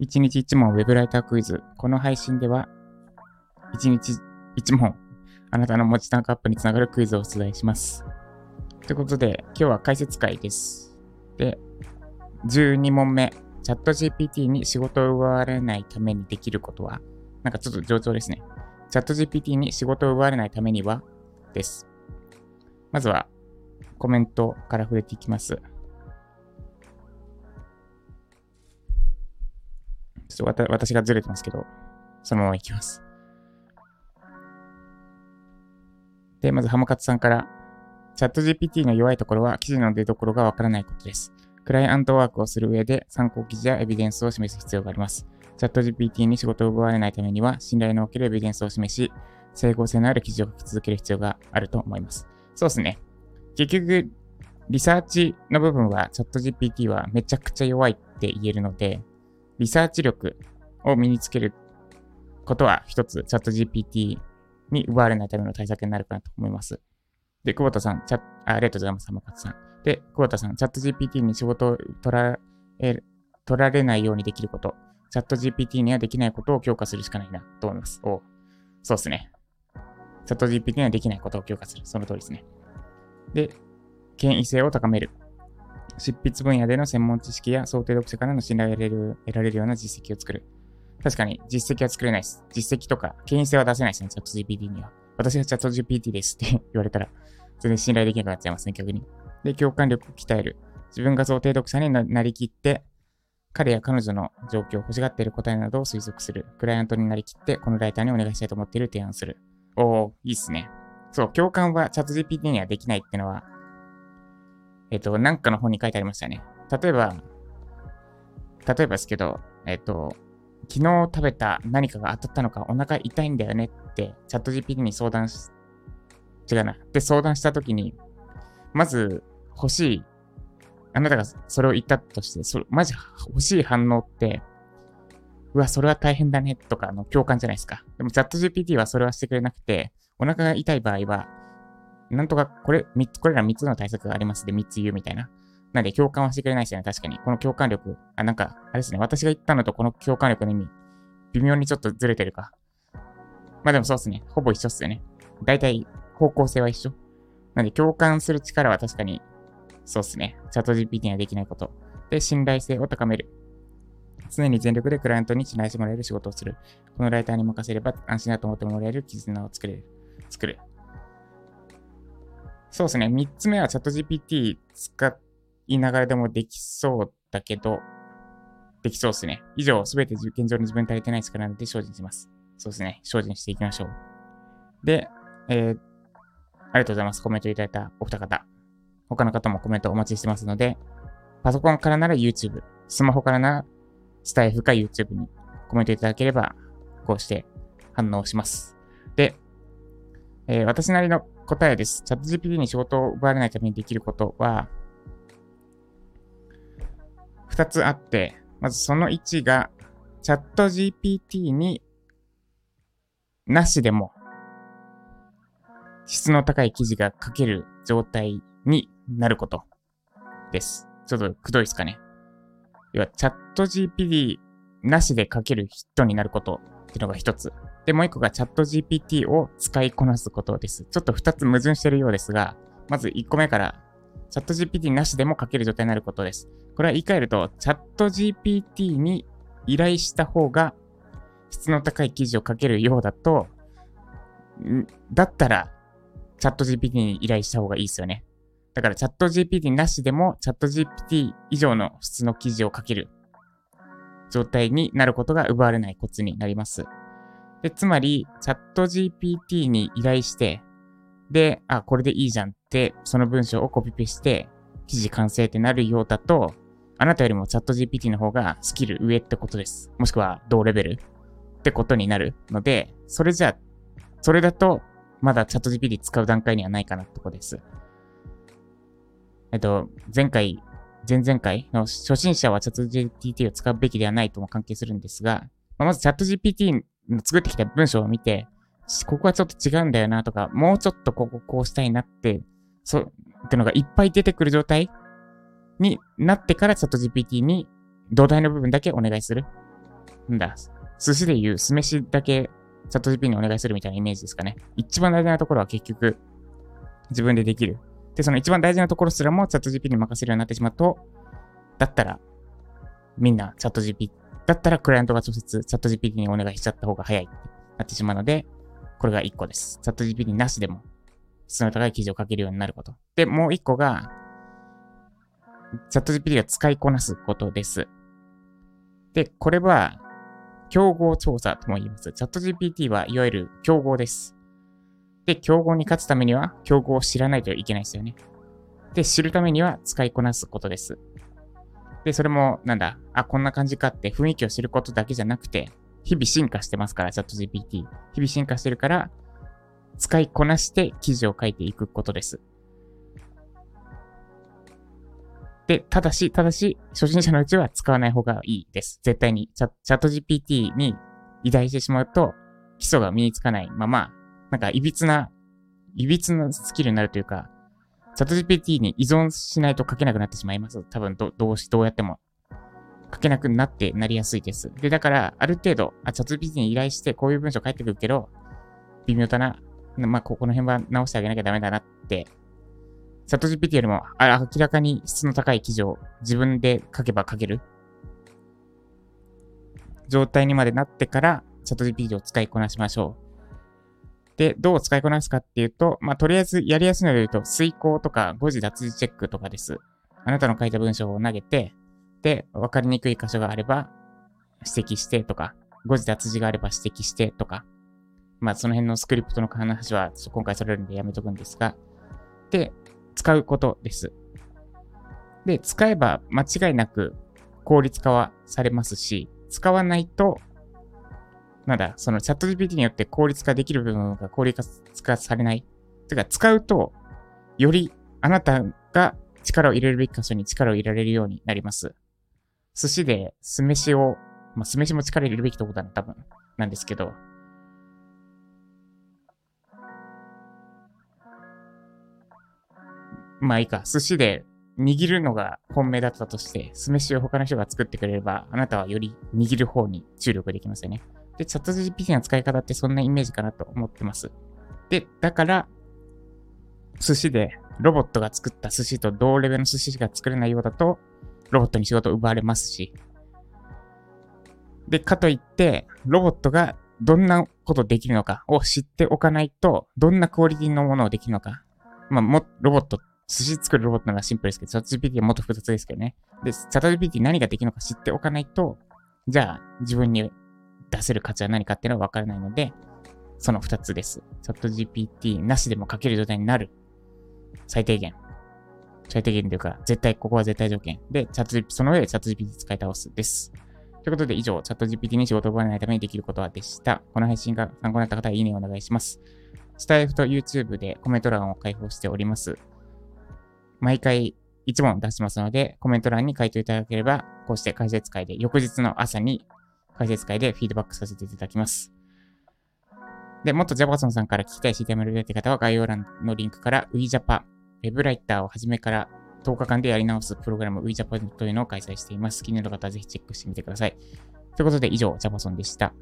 1日1問ウェブライタークイズ。この配信では、1日1問、あなたの文字単価アップにつながるクイズを出題します。ということで、今日は解説会です。で、12問目。チャット GPT に仕事を奪われないためにできることはなんかちょっと上調ですね。チャット GPT に仕事を奪われないためにはです。まずはコメントから触れていきます。ちょっと私がずれてますけど、そのままいきます。で、まず、ハムカツさんから、チャット GPT の弱いところは記事の出所がわからないことです。クライアントワークをする上で参考記事やエビデンスを示す必要があります。チャット GPT に仕事を奪われないためには、信頼のおけるエビデンスを示し、整合性のある記事を書き続ける必要があると思います。そうですね。結局、リサーチの部分はチャット GPT はめちゃくちゃ弱いって言えるので、リサーチ力を身につけることは一つチャット GPT に奪われないための対策になるかなと思います。で、久保田さん、チャあありがとうございます、浜勝さん。で、久保田さん、チャット GPT に仕事を取らえ取られないようにできること、チャット GPT にはできないことを強化するしかないなと思います。おそうですね。チャット GPT にはできないことを強化する。その通りですね。で、権威性を高める。執筆分野での専門知識や想定読者からの信頼を得られる得られるような実績を作る。確かに実績は作れないです。実績とか権威性は出せないですね、チャット GPT には。私がチャット GPT ですって言われたら、全然信頼できなくなっちゃいますね、逆に。で、共感力を鍛える。自分が想定読者になりきって、彼や彼女の状況、欲しがっている答えなどを推測する。クライアントになりきって、このライターにお願いしたいと思っている提案する。おー、いいっすね。そう、共感はチャット GPT にはできないってのは、えっ、と、なんかの本に書いてありましたね。例えば、例えばですけど、えっ、と、昨日食べた何かが当たったのかお腹痛いんだよねってチャット GPT に相談し、違うな。で、相談したときに、まず欲しい、あなたがそれを言ったとして、それマジ欲しい反応って、うわ、それは大変だねとかの共感じゃないですか。でもチャット GPT はそれはしてくれなくて、お腹が痛い場合は、なんとか、これ、これら3つの対策がありますで3つ言うみたいな。なんで共感はしてくれないですよね、確かに。この共感力、あ、なんか、あれですね、私が言ったのとこの共感力の意味、微妙にちょっとずれてるか。まあでもそうっすね。ほぼ一緒っすよね。大体、方向性は一緒。なんで共感する力は確かに、そうっすね。チャット GPT にはできないこと。で、信頼性を高める。常に全力でクライアントに信頼してもらえる仕事をする。このライターに任せれば安心だと思ってもらえる絆を作れる。作る。そうですね。3つ目はチャット GPT 使いながらでもできそうだけど、できそうですね。以上、すべて現状に自分足りてない力なので精進します。そうですね。精進していきましょう。で、えー、ありがとうございます。コメントいただいたお二方。他の方もコメントお待ちしてますので、パソコンからなら YouTube、スマホからならスタイフか YouTube にコメントいただければ、こうして反応します。えー、私なりの答えです。チャット GPT に仕事を奪われないためにできることは、二つあって、まずその1が、チャット GPT になしでも質の高い記事が書ける状態になることです。ちょっとくどいですかね。要は、チャット GPT なしで書ける人になることっていうのが一つ。で、もう一個がチャット GPT を使いこなすことです。ちょっと二つ矛盾してるようですが、まず一個目から、チャット GPT なしでも書ける状態になることです。これは言い換えると、チャット GPT に依頼した方が質の高い記事を書けるようだと、だったら、チャット GPT に依頼した方がいいですよね。だからチャット GPT なしでもチャット GPT 以上の質の記事を書ける状態になることが奪われないコツになります。で、つまり、チャット GPT に依頼して、で、あ、これでいいじゃんって、その文章をコピペして、記事完成ってなるようだと、あなたよりもチャット GPT の方がスキル上ってことです。もしくは同レベルってことになるので、それじゃあ、それだと、まだチャット GPT 使う段階にはないかなってことです。えっと、前回、前々回の初心者はチャット GPT を使うべきではないとも関係するんですが、まずチャット GPT 作ってきた文章を見て、ここはちょっと違うんだよなとか、もうちょっとこここうしたいなって、そう、ってのがいっぱい出てくる状態になってからチャット GPT に土台の部分だけお願いする。んだ、寿司で言う酢飯だけチャット GPT にお願いするみたいなイメージですかね。一番大事なところは結局自分でできる。で、その一番大事なところすらもチャット GPT に任せるようになってしまうと、だったらみんなチャット GPT、だったらクライアントが直接チャット GPT にお願いしちゃった方が早いってなってしまうので、これが1個です。チャット GPT なしでも質の高い記事を書けるようになること。で、もう1個が、チャット GPT が使いこなすことです。で、これは、競合調査とも言います。チャット GPT はいわゆる競合です。で、競合に勝つためには、競合を知らないといけないですよね。で、知るためには使いこなすことです。で、それも、なんだ、あ、こんな感じかって雰囲気を知ることだけじゃなくて、日々進化してますから、チャット GPT。日々進化してるから、使いこなして記事を書いていくことです。で、ただし、ただし、初心者のうちは使わない方がいいです。絶対に。チャチャット GPT に依頼してしまうと、基礎が身につかないまま、なんか、いびつな、いびつなスキルになるというか、チャット GPT に依存しないと書けなくなってしまいます。多分ど、どうし、どうやっても。書けなくなってなりやすいです。で、だから、ある程度、あ、チャット GPT に依頼して、こういう文章書いてくるけど、微妙だな。まあ、ここの辺は直してあげなきゃダメだなって、チャット GPT よりも、あ、明らかに質の高い記事を自分で書けば書ける状態にまでなってから、チャット GPT を使いこなしましょう。で、どう使いこなすかっていうと、まあ、とりあえずやりやすいので言うと、遂行とか誤字脱字チェックとかです。あなたの書いた文章を投げて、で、わかりにくい箇所があれば指摘してとか、誤字脱字があれば指摘してとか、まあ、その辺のスクリプトの話はちょっと今回それるんでやめとくんですが、で、使うことです。で、使えば間違いなく効率化はされますし、使わないとなんだ、そのチャット GPT によって効率化できる部分が効率化されない。てか、使うと、よりあなたが力を入れるべき箇所に力を入れられるようになります。寿司で酢飯を、まあ、酢飯も力入れるべきとこだな、多分。なんですけど。まあいいか。寿司で握るのが本命だったとして、酢飯を他の人が作ってくれれば、あなたはより握る方に注力できますよね。で、チャット GPT の使い方ってそんなイメージかなと思ってます。で、だから、寿司でロボットが作った寿司と同レベルの寿司しか作れないようだと、ロボットに仕事を奪われますし。で、かといって、ロボットがどんなことできるのかを知っておかないと、どんなクオリティのものをできるのか。まあ、も、ロボット、寿司作るロボットのがシンプルですけど、チャット GPT はもっと複雑ですけどね。で、チャット GPT 何ができるのか知っておかないと、じゃあ自分に出せる価値は何かっていうのは分からないので、その2つです。チャット GPT なしでも書ける状態になる。最低限。最低限というか、絶対、ここは絶対条件。で、チャット GPT、その上でチャット GPT 使い倒すです。ということで以上、チャット GPT に仕事を覚えないためにできることはでした。この配信が参考になった方は、いいねをお願いします。スタイフと YouTube でコメント欄を開放しております。毎回1問出しますので、コメント欄に書いていただければ、こうして解説会で翌日の朝に解説会でフィードバックさせていただきます。で、もっとジャパソンさんから聞きたい CTML って方は概要欄のリンクから WeJapa、Web ライターをはじめから10日間でやり直すプログラム WeJapa というのを開催しています。気になる方はぜひチェックしてみてください。ということで以上、ジャパソンでした。